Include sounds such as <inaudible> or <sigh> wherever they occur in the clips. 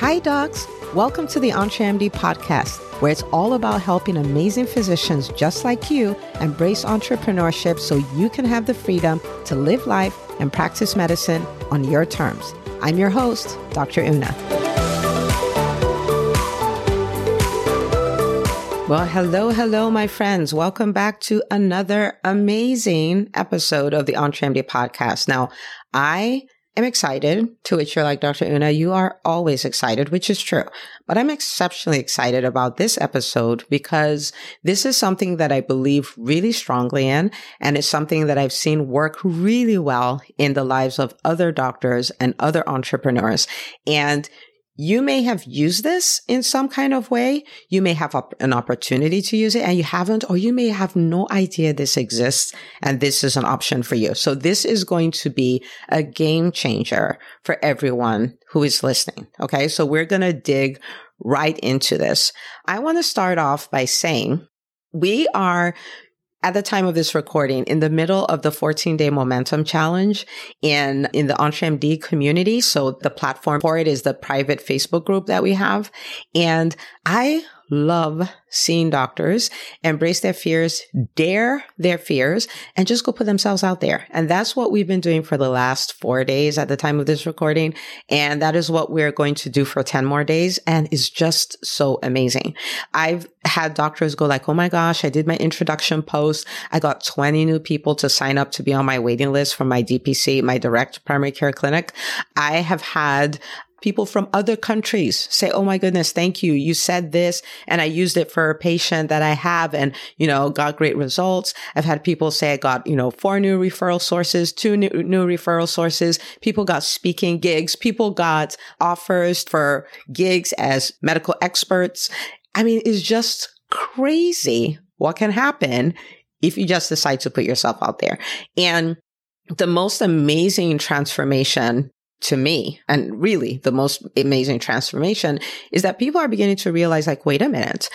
Hi, docs. Welcome to the EntreMD podcast, where it's all about helping amazing physicians just like you embrace entrepreneurship so you can have the freedom to live life and practice medicine on your terms. I'm your host, Dr. Una. Well, hello, hello, my friends. Welcome back to another amazing episode of the EntreMD podcast. Now, I am excited, to which you're like, Dr. Una, you are always excited, which is true. But I'm exceptionally excited about this episode because this is something that I believe really strongly in. And it's something that I've seen work really well in the lives of other doctors and other entrepreneurs. And you may have used this in some kind of way. You may have an opportunity to use it and you haven't, or you may have no idea this exists and this is an option for you. So this is going to be a game changer for everyone who is listening. Okay. So we're going to dig right into this. I want to start off by saying we are at the time of this recording in the middle of the 14 day momentum challenge in, in the EntreMD community. So the platform for it is the private Facebook group that we have. And I love seeing doctors embrace their fears, dare their fears, and just go put themselves out there. And that's what we've been doing for the last four days at the time of this recording. And that is what we're going to do for 10 more days. And it's just so amazing. I've had doctors go like, Oh my gosh, I did my introduction post. I got 20 new people to sign up to be on my waiting list for my DPC, my direct primary care clinic. I have had people from other countries say, Oh my goodness, thank you. You said this and I used it for a patient that I have and, you know, got great results. I've had people say I got, you know, four new referral sources, two new, new referral sources. People got speaking gigs. People got offers for gigs as medical experts. I mean, it's just crazy what can happen if you just decide to put yourself out there. And the most amazing transformation to me and really the most amazing transformation is that people are beginning to realize like, wait a minute,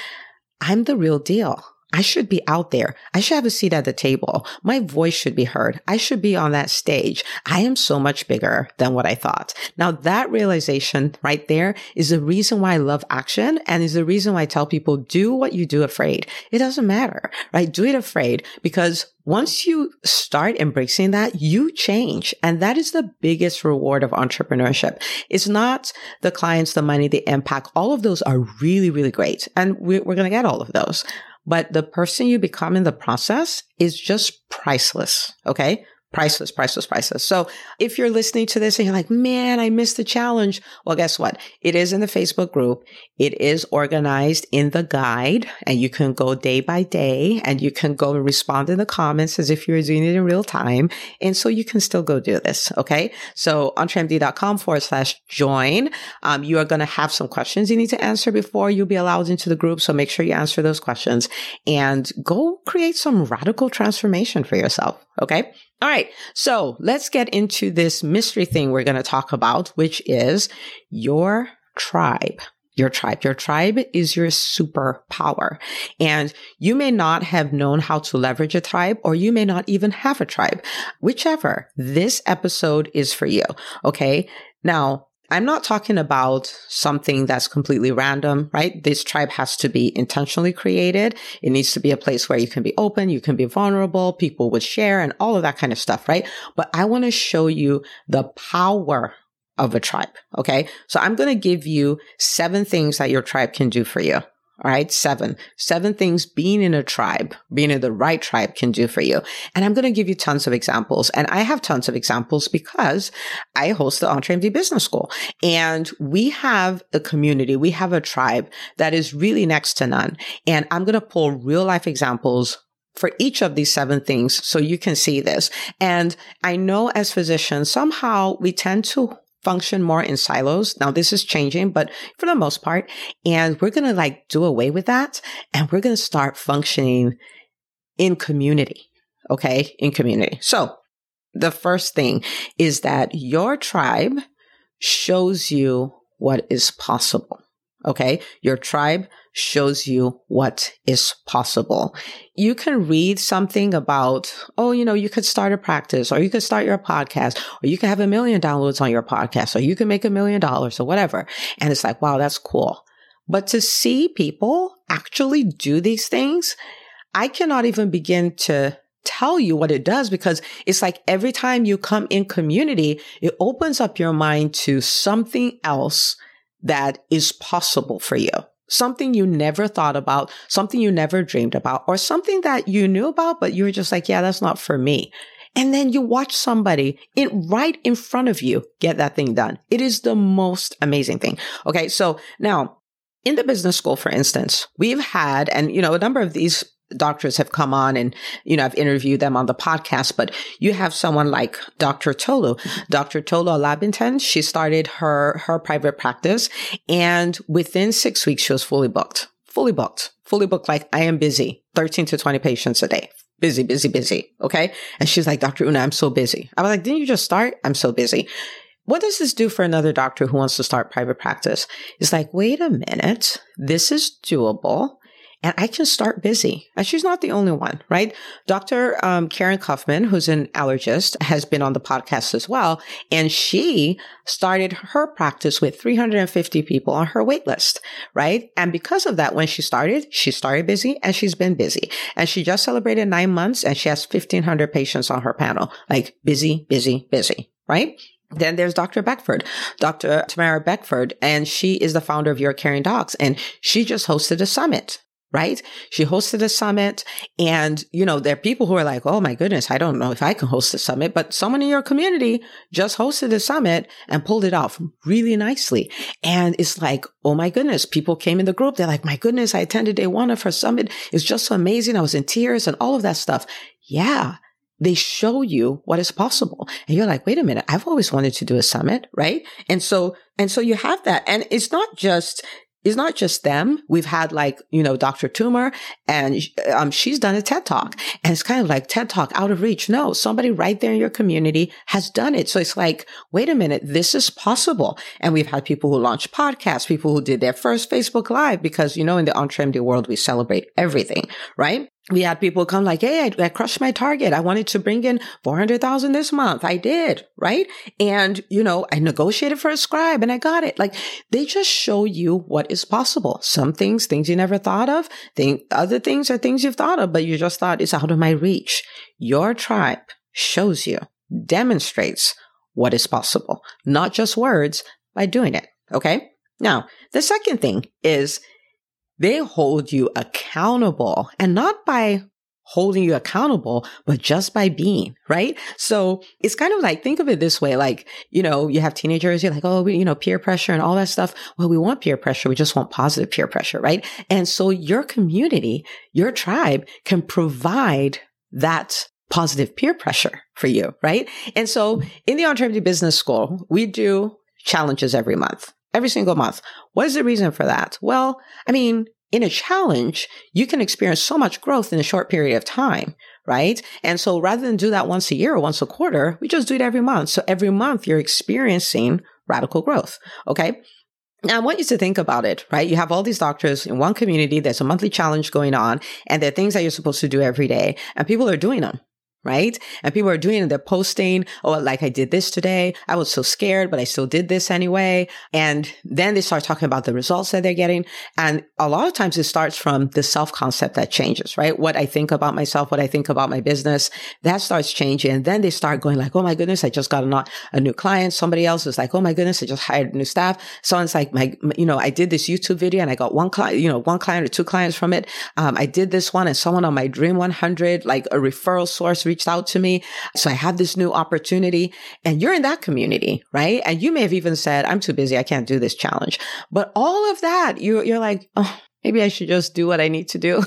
I'm the real deal. I should be out there. I should have a seat at the table. My voice should be heard. I should be on that stage. I am so much bigger than what I thought. Now that realization right there is the reason why I love action and is the reason why I tell people do what you do afraid. It doesn't matter, right? Do it afraid because once you start embracing that, you change. And that is the biggest reward of entrepreneurship. It's not the clients, the money, the impact. All of those are really, really great. And we're, going to get all of those. But the person you become in the process is just priceless. Okay priceless, priceless, priceless. So if you're listening to this and you're like, man, I missed the challenge. Well, guess what? It is in the Facebook group. It is organized in the guide and you can go day by day and you can go and respond in the comments as if you're doing it in real time. And so you can still go do this. Okay. So entremd.com forward slash join. Um, you are going to have some questions you need to answer before you'll be allowed into the group. So make sure you answer those questions and go create some radical transformation for yourself. Okay. All right. So let's get into this mystery thing we're going to talk about, which is your tribe. Your tribe. Your tribe is your superpower. And you may not have known how to leverage a tribe, or you may not even have a tribe. Whichever, this episode is for you. Okay. Now, I'm not talking about something that's completely random, right? This tribe has to be intentionally created. It needs to be a place where you can be open, you can be vulnerable, people would share and all of that kind of stuff, right? But I want to show you the power of a tribe. Okay. So I'm going to give you seven things that your tribe can do for you. All right. Seven, seven things being in a tribe, being in the right tribe can do for you. And I'm going to give you tons of examples. And I have tons of examples because I host the EntreMD Business School and we have a community. We have a tribe that is really next to none. And I'm going to pull real life examples for each of these seven things so you can see this. And I know as physicians, somehow we tend to function more in silos. Now this is changing, but for the most part, and we're going to like do away with that and we're going to start functioning in community. Okay. In community. So the first thing is that your tribe shows you what is possible. Okay. Your tribe shows you what is possible. You can read something about, oh, you know, you could start a practice or you could start your podcast or you can have a million downloads on your podcast or you can make a million dollars or whatever. And it's like, wow, that's cool. But to see people actually do these things, I cannot even begin to tell you what it does because it's like every time you come in community, it opens up your mind to something else that is possible for you. Something you never thought about, something you never dreamed about, or something that you knew about, but you were just like, yeah, that's not for me. And then you watch somebody in right in front of you get that thing done. It is the most amazing thing. Okay. So now in the business school, for instance, we've had, and you know, a number of these doctors have come on and, you know, I've interviewed them on the podcast, but you have someone like Dr. Tolu, Dr. Tolu Olabintan. She started her, her private practice and within six weeks, she was fully booked, fully booked, fully booked. Like I am busy, 13 to 20 patients a day. Busy, busy, busy. Okay. And she's like, Dr. Una, I'm so busy. I was like, didn't you just start? I'm so busy. What does this do for another doctor who wants to start private practice? It's like, wait a minute. This is doable and I can start busy. And she's not the only one, right? Dr. Um, Karen Kaufman, who's an allergist, has been on the podcast as well. And she started her practice with 350 people on her wait list, right? And because of that, when she started, she started busy and she's been busy. And she just celebrated nine months and she has 1500 patients on her panel. Like busy, busy, busy, right? Then there's Dr. Beckford, Dr. Tamara Beckford, and she is the founder of Your Caring Docs. And she just hosted a summit right? She hosted a summit and, you know, there are people who are like, Oh my goodness, I don't know if I can host a summit, but someone in your community just hosted a summit and pulled it off really nicely. And it's like, Oh my goodness, people came in the group. They're like, my goodness, I attended day one of her summit. It's just so amazing. I was in tears and all of that stuff. Yeah. They show you what is possible. And you're like, wait a minute, I've always wanted to do a summit, right? And so, and so you have that. And it's not just it's not just them. We've had like, you know, Dr. Toomer and um, she's done a TED talk and it's kind of like TED talk out of reach. No, somebody right there in your community has done it. So it's like, wait a minute, this is possible. And we've had people who launched podcasts, people who did their first Facebook live because, you know, in the EntreMD world, we celebrate everything, right? We had people come like, Hey, I, I, crushed my target. I wanted to bring in 400,000 this month. I did. Right. And, you know, I negotiated for a scribe and I got it. Like they just show you what is possible. Some things, things you never thought of. Think other things are things you've thought of, but you just thought it's out of my reach. Your tribe shows you, demonstrates what is possible, not just words by doing it. Okay. Now, the second thing is they hold you accountable and not by holding you accountable, but just by being, right? So it's kind of like, think of it this way. Like, you know, you have teenagers, you're like, oh, we, you know, peer pressure and all that stuff. Well, we want peer pressure. We just want positive peer pressure, right? And so your community, your tribe can provide that positive peer pressure for you, right? And so in the EntreMD Business School, we do challenges every month every single month. What is the reason for that? Well, I mean, in a challenge, you can experience so much growth in a short period of time, right? And so rather than do that once a year or once a quarter, we just do it every month. So every month you're experiencing radical growth. Okay. Now, I want you to think about it, right? You have all these doctors in one community. There's a monthly challenge going on and there are things that you're supposed to do every day and people are doing them right? And people are doing it. They're posting, oh, like I did this today. I was so scared, but I still did this anyway. And then they start talking about the results that they're getting. And a lot of times it starts from the self concept that changes, right? What I think about myself, what I think about my business, that starts changing. And then they start going like, oh my goodness, I just got a, a new client. Somebody else is like, oh my goodness, I just hired new staff. Someone's like, my, you know, I did this YouTube video and I got one client, you know, one client or two clients from it. Um, I did this one and someone on my Dream 100, like a referral source reached out to me. So I have this new opportunity and you're in that community, right? And you may have even said, I'm too busy. I can't do this challenge. But all of that, you, you're like, oh, maybe I should just do what I need to do.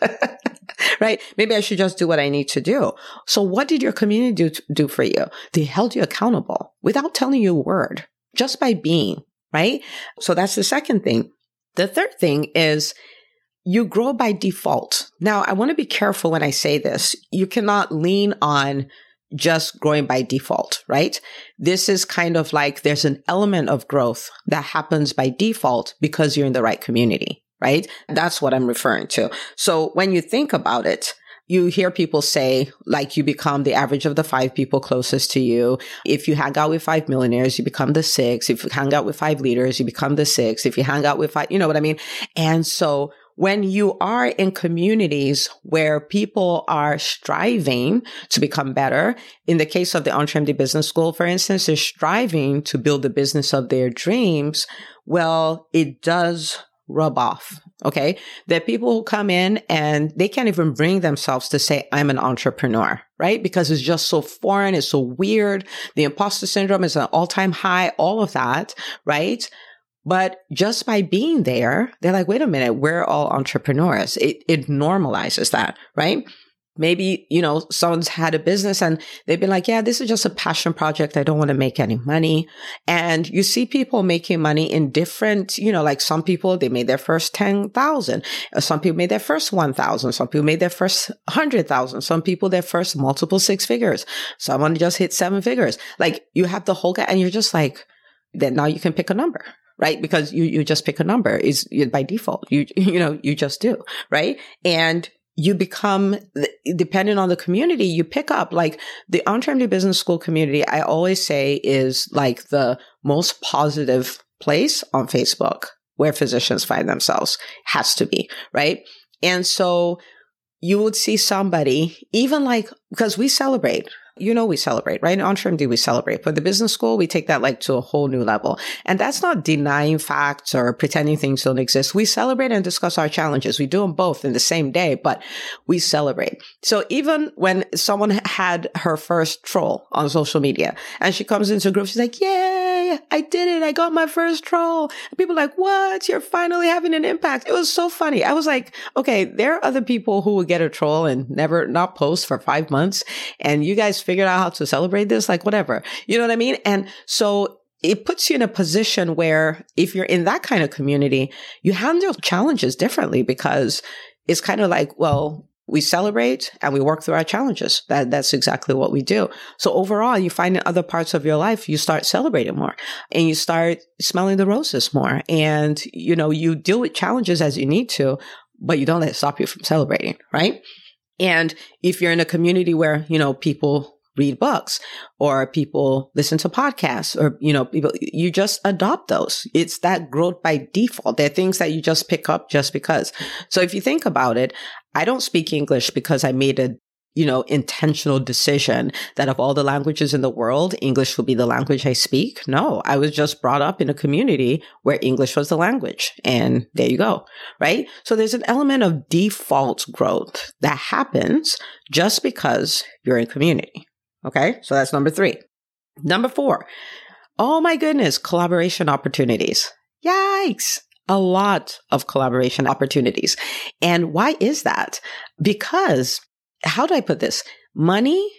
<laughs> right? Maybe I should just do what I need to do. So what did your community do, do for you? They held you accountable without telling you a word, just by being, right? So that's the second thing. The third thing is you grow by default. Now, I want to be careful when I say this. You cannot lean on just growing by default, right? This is kind of like there's an element of growth that happens by default because you're in the right community, right? Mm-hmm. That's what I'm referring to. So when you think about it, you hear people say, like, you become the average of the five people closest to you. If you hang out with five millionaires, you become the six. If you hang out with five leaders, you become the six. If you hang out with five, you know what I mean? And so when you are in communities where people are striving to become better, in the case of the EntreMD Business School, for instance, they're striving to build the business of their dreams. Well, it does rub off. Okay. Are people who come in and they can't even bring themselves to say, I'm an entrepreneur, right? Because it's just so foreign. It's so weird. The imposter syndrome is an all time high, all of that, right? But just by being there, they're like, wait a minute, we're all entrepreneurs. It, it normalizes that, right? Maybe, you know, someone's had a business and they've been like, yeah, this is just a passion project. I don't want to make any money. And you see people making money in different, you know, like some people, they made their first 10,000. Uh, some people made their first 1,000. Some people made their first 100,000. Some people, their first multiple six figures. Someone just hit seven figures. Like you have the whole guy and you're just like, then now you can pick a number right? Because you, you just pick a number is by default. You, <laughs> you know, you just do, right? And you become, dependent on the community, you pick up like the EntreMD Business School community. I always say is like the most positive place on Facebook where physicians find themselves has to be, right? And so you would see somebody even like, because we celebrate, you know, we celebrate, right? On EntreMD, we celebrate. But the business school, we take that like to a whole new level. And that's not denying facts or pretending things don't exist. We celebrate and discuss our challenges. We do them both in the same day, but we celebrate. So even when someone had her first troll on social media and she comes into a group, she's like, yay, I did it. I got my first troll. And people like, what? You're finally having an impact. It was so funny. I was like, okay, there are other people who would get a troll and never not post for five months. And you guys figured out how to celebrate this, like whatever. You know what I mean? And so it puts you in a position where if you're in that kind of community, you handle challenges differently because it's kind of like, well, we celebrate and we work through our challenges. That, that's exactly what we do. So overall, you find in other parts of your life, you start celebrating more and you start smelling the roses more. And, you know, you deal with challenges as you need to, but you don't let it stop you from celebrating, right? And if you're in a community where, you know, people read books or people listen to podcasts or, you know, people, you just adopt those. It's that growth by default. They're things that you just pick up just because. So if you think about it, I don't speak English because I made a you know, intentional decision that of all the languages in the world, English will be the language I speak. No, I was just brought up in a community where English was the language. And there you go. Right. So there's an element of default growth that happens just because you're in community. Okay. So that's number three. Number four. Oh my goodness. Collaboration opportunities. Yikes. A lot of collaboration opportunities. And why is that? Because how do I put this? Money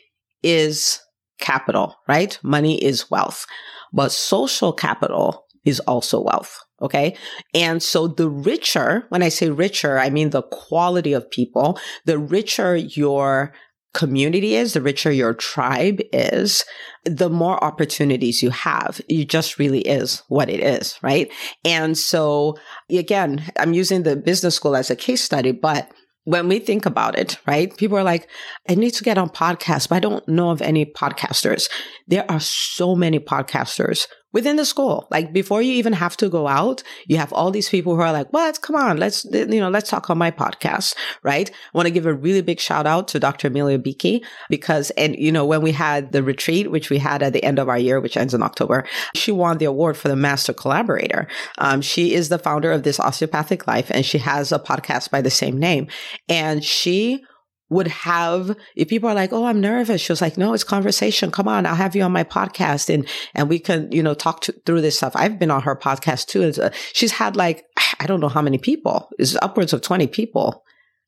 is capital, right? Money is wealth, but social capital is also wealth. Okay. And so the richer, when I say richer, I mean the quality of people, the richer your community is, the richer your tribe is, the more opportunities you have. It just really is what it is, right? And so again, I'm using the business school as a case study, but when we think about it, right? People are like, I need to get on podcasts, but I don't know of any podcasters. There are so many podcasters within the school. Like before you even have to go out, you have all these people who are like, what? Come on. Let's, you know, let's talk on my podcast. Right. I want to give a really big shout out to Dr. Amelia Beakey because, and you know, when we had the retreat, which we had at the end of our year, which ends in October, she won the award for the master collaborator. Um, she is the founder of this osteopathic life and she has a podcast by the same name. And she would have if people are like oh i'm nervous she was like no it's conversation. Come on i'll have you on my podcast and and we can you know talk to, through this stuff. I've been on her podcast too uh, she's had like <sighs> i don't know how many people it's upwards of 20 people.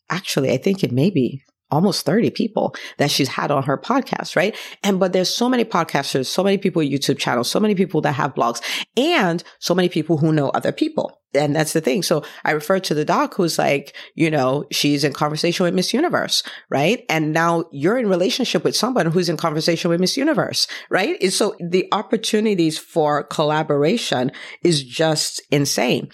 Actually i think it may be almost 30 people that she's had on her podcast, right? And, but there's so many podcasters, so many people YouTube channels, so many people that have blogs and so many people who know other people. And that's the thing. So I refer to the doc who's like, you know, she's in conversation with Miss Universe, right? And now you're in relationship with someone who's in conversation with Miss Universe, right? And so the opportunities for collaboration is just insane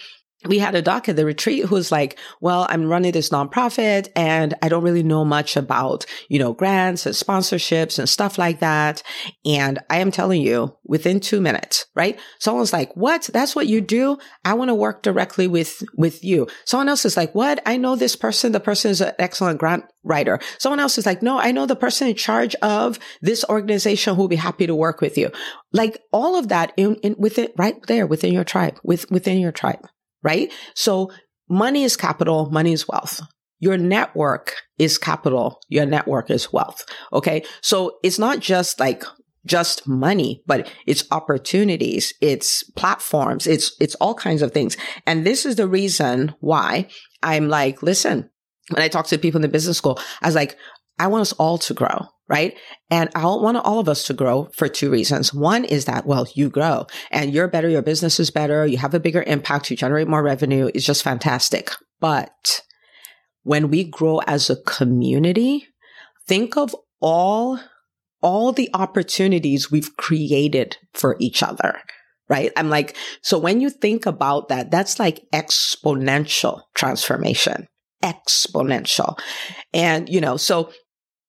we had a doc at the retreat who's like, well, I'm running this nonprofit and I don't really know much about, you know, grants and sponsorships and stuff like that. And I am telling you within two minutes, right? Someone's like, what? That's what you do? I want to work directly with, with you. Someone else is like, what? I know this person. The person is an excellent grant writer. Someone else is like, no, I know the person in charge of this organization who will be happy to work with you. Like all of that in, in within, right there within your tribe, with, within your tribe right? So money is capital, money is wealth. Your network is capital, your network is wealth. Okay. So it's not just like just money, but it's opportunities, it's platforms, it's, it's all kinds of things. And this is the reason why I'm like, listen, when I talk to people in the business school, I was like, I want us all to grow right? And I want all of us to grow for two reasons. One is that, well, you grow and you're better, your business is better, you have a bigger impact, you generate more revenue. It's just fantastic. But when we grow as a community, think of all, all the opportunities we've created for each other. Right. I'm like, so when you think about that, that's like exponential transformation exponential. And, you know, so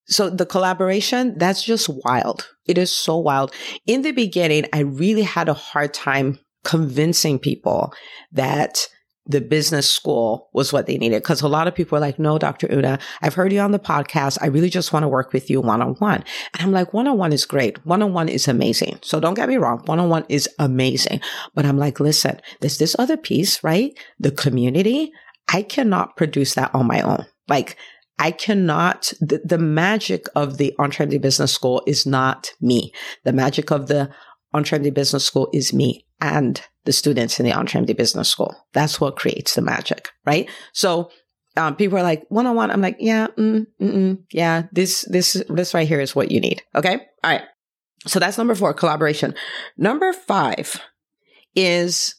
so the collaboration, that's just wild. It is so wild. In the beginning, I really had a hard time convincing people that the business school was what they needed. Cause a lot of people are like, no, Dr. Una, I've heard you on the podcast. I really just want to work with you one on one. And I'm like, one on one is great. One on one is amazing. So don't get me wrong. One on one is amazing. But I'm like, listen, there's this other piece, right? The community. I cannot produce that on my own. Like I cannot, the, the magic of the EntreMD Business School is not me. The magic of the EntreMD Business School is me and the students in the EntreMD Business School. That's what creates the magic, right? So, um, people are like one on one. I'm like, yeah, mm, mm, yeah, this, this, this right here is what you need. Okay. All right. So that's number four, collaboration. Number five is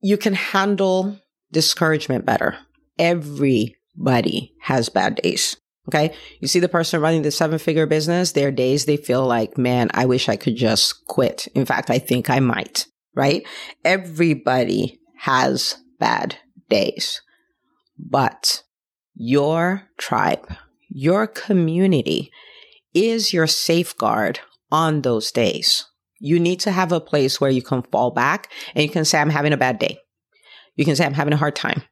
you can handle discouragement better. Every Buddy has bad days. Okay. You see the person running the seven figure business, their days they feel like, man, I wish I could just quit. In fact, I think I might, right? Everybody has bad days, but your tribe, your community is your safeguard on those days. You need to have a place where you can fall back and you can say, I'm having a bad day. You can say, I'm having a hard time.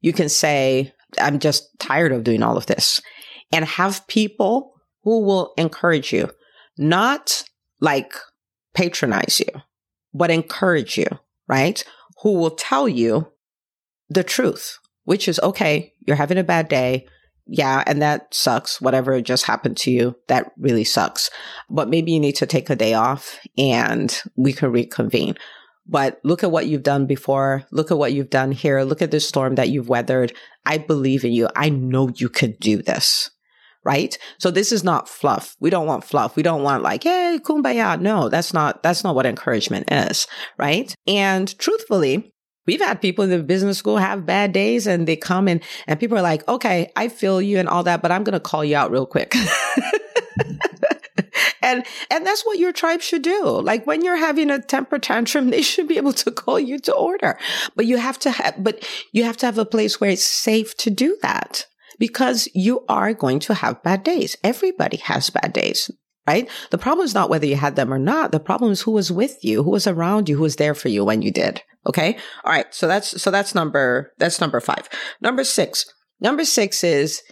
You can say, I'm just tired of doing all of this. And have people who will encourage you, not like patronize you, but encourage you, right? Who will tell you the truth, which is okay, you're having a bad day. Yeah, and that sucks. Whatever just happened to you, that really sucks. But maybe you need to take a day off and we can reconvene. But look at what you've done before. Look at what you've done here. Look at the storm that you've weathered. I believe in you. I know you could do this. Right. So this is not fluff. We don't want fluff. We don't want like, hey, kumbaya. No, that's not, that's not what encouragement is. Right. And truthfully, We've had people in the business school have bad days and they come and, and people are like, okay, I feel you and all that, but I'm going to call you out real quick. <laughs> And, and that's what your tribe should do. Like when you're having a temper tantrum, <laughs> they should be able to call you to order. But you have to have, but you have to have a place where it's safe to do that because you are going to have bad days. Everybody has bad days. Right? The problem is not whether you had them or not. The problem is who was with you, who was around you, who was there for you when you did. Okay. All right. So that's, so that's number, that's number five. Number six. Number six is,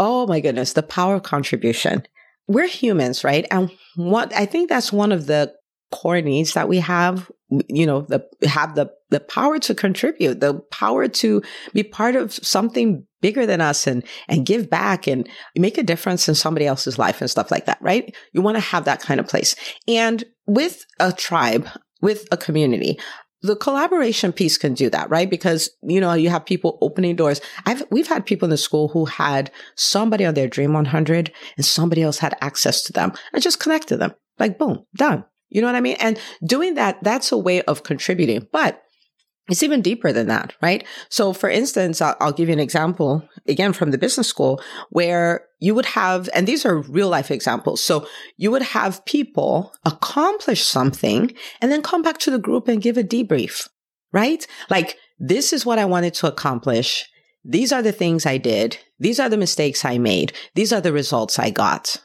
oh my goodness, the power of contribution we're humans, right? And what I think that's one of the core needs that we have, you know, the have the the power to contribute, the power to be part of something bigger than us and and give back and make a difference in somebody else's life and stuff like that, right? You want to have that kind of place. And with a tribe, with a community, the collaboration piece can do that, right? Because, you know, you have people opening doors. I've, we've had people in the school who had somebody on their Dream 100 and somebody else had access to them and just connected them. Like, boom, done. You know what I mean? And doing that, that's a way of contributing. But it's even deeper than that, right? So for instance, I'll, I'll, give you an example again from the business school where you would have, and these are real life examples. So you would have people accomplish something and then come back to the group and give a debrief, right? Like, this is what I wanted to accomplish. These are the things I did. These are the mistakes I made. These are the results I got.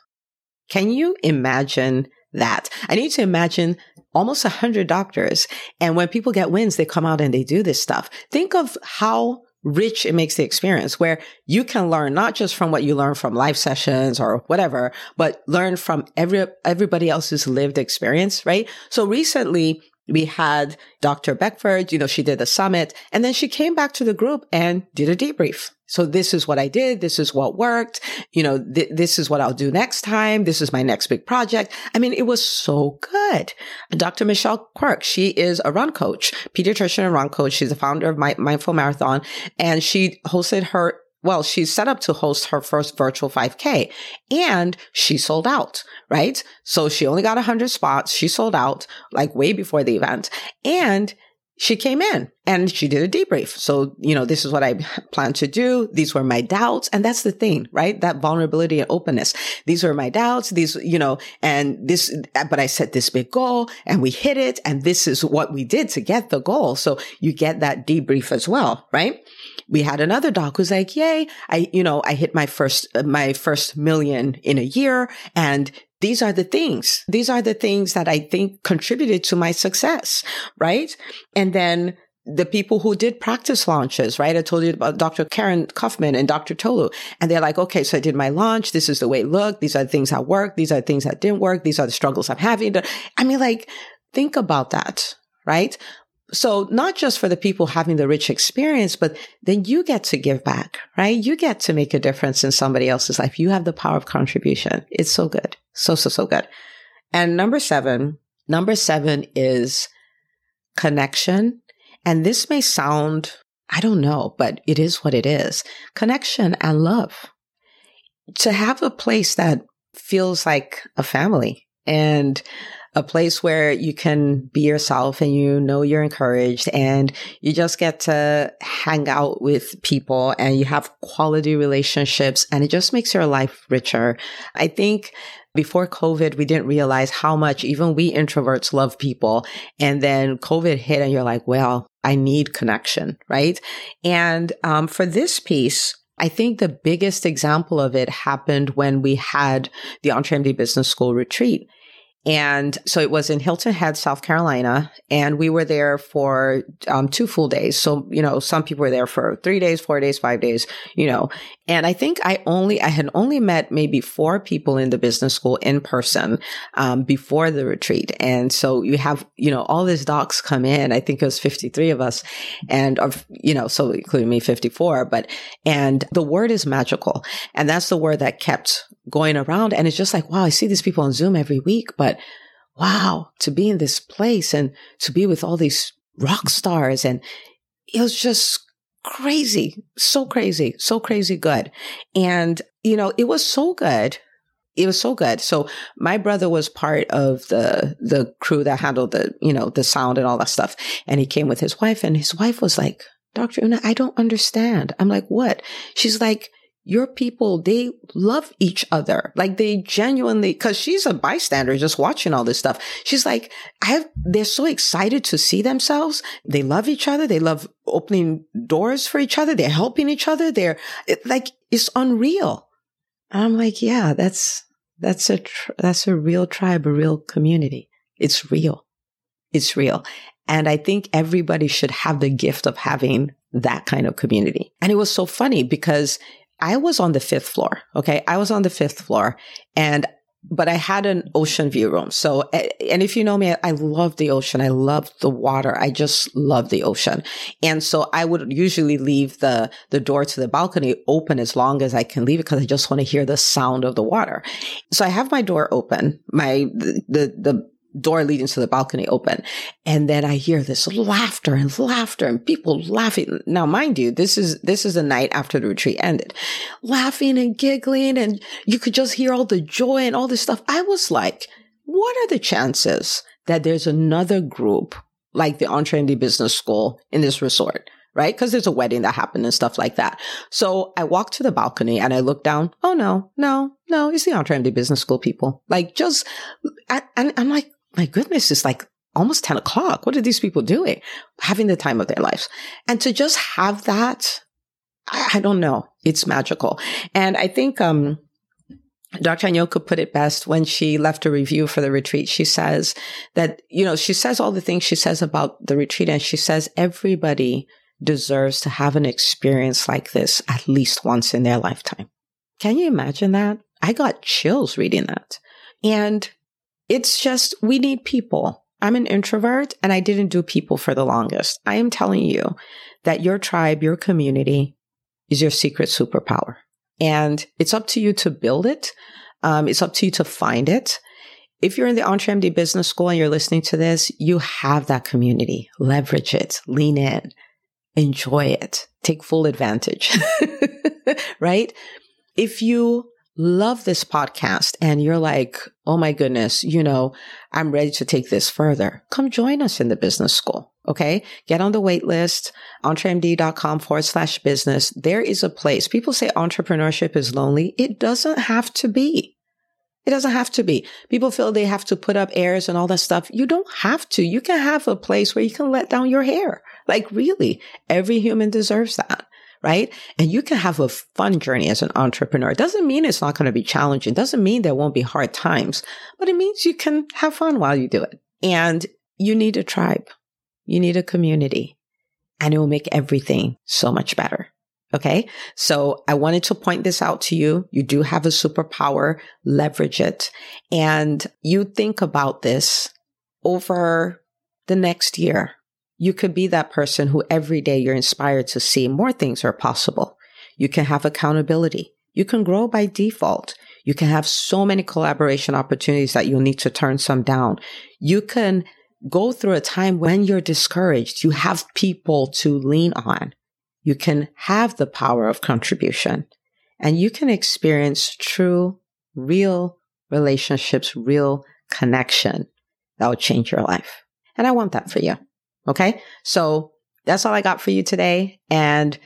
Can you imagine that? I need to imagine almost a hundred doctors. And when people get wins, they come out and they do this stuff. Think of how rich it makes the experience where you can learn not just from what you learn from live sessions or whatever, but learn from every, everybody else's lived experience, right? So recently we had Dr. Beckford, you know, she did the summit and then she came back to the group and did a debrief. So this is what I did. This is what worked. You know, th- this is what I'll do next time. This is my next big project. I mean, it was so good. Dr. Michelle Quirk, she is a run coach, pediatrician and run coach. She's the founder of my Mindful Marathon and she hosted her well, she's set up to host her first virtual 5K and she sold out, right? So she only got 100 spots. She sold out like way before the event. And she came in and she did a debrief. So, you know, this is what I <laughs> plan to do. These were my doubts. And that's the thing, right? That vulnerability and openness. These were my doubts. These, you know, and this, but I set this big goal and we hit it. And this is what we did to get the goal. So you get that debrief as well, right? We had another doc who's like, yay, I, you know, I hit my first, my first million in a year. And these are the things. These are the things that I think contributed to my success. Right. And then the people who did practice launches, right? I told you about Dr. Karen Kaufman and Dr. Tolu. And they're like, okay, so I did my launch. This is the way it looked. These are the things that worked. These are the things that didn't work. These are the struggles I'm having. I mean, like, think about that, right? So not just for the people having the rich experience, but then you get to give back, right? You get to make a difference in somebody else's life. You have the power of contribution. It's so good. So, so, so good. And number seven, number seven is connection. And this may sound, I don't know, but it is what it is. Connection and love. To have a place that feels like a family and a place where you can be yourself and you know you're encouraged and you just get to hang out with people and you have quality relationships and it just makes your life richer. I think before COVID, we didn't realize how much even we introverts love people. And then COVID hit and you're like, well, I need connection, right? And um, for this piece, I think the biggest example of it happened when we had the EntreMD Business School retreat. And so it was in Hilton Head, South Carolina. And we were there for um, two full days. So, you know, some people were there for three days, four days, five days, you know. And I think I only, I had only met maybe four people in the business school in person um, before the retreat. And so you have, you know, all these docs come in. I think it was 53 of us. And, of, you know, so including me, 54. But, and the word is magical. And that's the word that kept going around. And it's just like, wow, I see these people on Zoom every week, but wow, to be in this place and to be with all these rock stars. And it was just crazy, so crazy, so crazy good. And, you know, it was so good. It was so good. So my brother was part of the, the crew that handled the, you know, the sound and all that stuff. And he came with his wife and his wife was like, Dr. Una, I don't understand. I'm like, what? She's like, your people, they love each other. Like they genuinely, cause she's a bystander just watching all this stuff. She's like, I have, they're so excited to see themselves. They love each other. They love opening doors for each other. They're helping each other. They're it, like, it's unreal. And I'm like, yeah, that's, that's a, tr- that's a real tribe, a real community. It's real. It's real. And I think everybody should have the gift of having that kind of community. And it was so funny because I was on the fifth floor. Okay. I was on the fifth floor and but I had an ocean view room. So, and if you know me, I love the ocean. I love the water. I just love the ocean. And so I would usually leave the, the door to the balcony open as long as I can leave it because I just want to hear the sound of the water. So I have my door open. My, the, the, door leading to the balcony open. And then I hear this laughter and laughter and people laughing. Now, mind you, this is, this is the night after the retreat ended, laughing and giggling. And you could just hear all the joy and all this stuff. I was like, what are the chances that there's another group like the EntreMD Business School in this resort? right? Because there's a wedding that happened and stuff like that. So I walked to the balcony and I looked down. Oh no, no, no, it's the EntreMD Business School people. Like just, and I'm like, my goodness, it's like almost 10 o'clock. What are these people doing? Having the time of their lives. And to just have that, I, don't know. It's magical. And I think, um, Dr. Anyoka put it best when she left a review for the retreat. She says that, you know, she says all the things she says about the retreat and she says everybody deserves to have an experience like this at least once in their lifetime. Can you imagine that? I got chills reading that. And it's just, we need people. I'm an introvert and I didn't do people for the longest. I am telling you that your tribe, your community is your secret superpower. And it's up to you to build it. Um, it's up to you to find it. If you're in the EntreMD Business School and you're listening to this, you have that community. Leverage it, lean in, enjoy it, take full advantage, <laughs> right? If you love this podcast and you're like, oh my goodness, you know, I'm ready to take this further, come join us in the business school. Okay. Get on the wait list, entremd.com forward slash business. There is a place. People say entrepreneurship is lonely. It doesn't have to be. It doesn't have to be. People feel they have to put up airs and all that stuff. You don't have to. You can have a place where you can let down your hair. Like really, every human deserves that right? And you can have a fun journey as an entrepreneur. It doesn't mean it's not going to be challenging. It doesn't mean there won't be hard times, but it means you can have fun while you do it. And you need a tribe. You need a community and it will make everything so much better. Okay. So I wanted to point this out to you. You do have a superpower. Leverage it. And you think about this over the next year you could be that person who every day you're inspired to see more things are possible. You can have accountability. You can grow by default. You can have so many collaboration opportunities that you'll need to turn some down. You can go through a time when you're discouraged. You have people to lean on. You can have the power of contribution and you can experience true, real relationships, real connection that will change your life. And I want that for you. Okay. So that's all I got for you today. And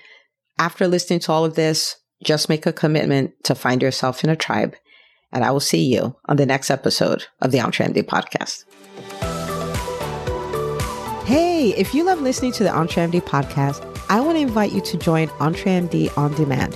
after listening to all of this, just make a commitment to find yourself in a tribe. And I will see you on the next episode of the EntreMD podcast. Hey, if you love listening to the EntreMD podcast, I want to invite you to join EntreMD On Demand.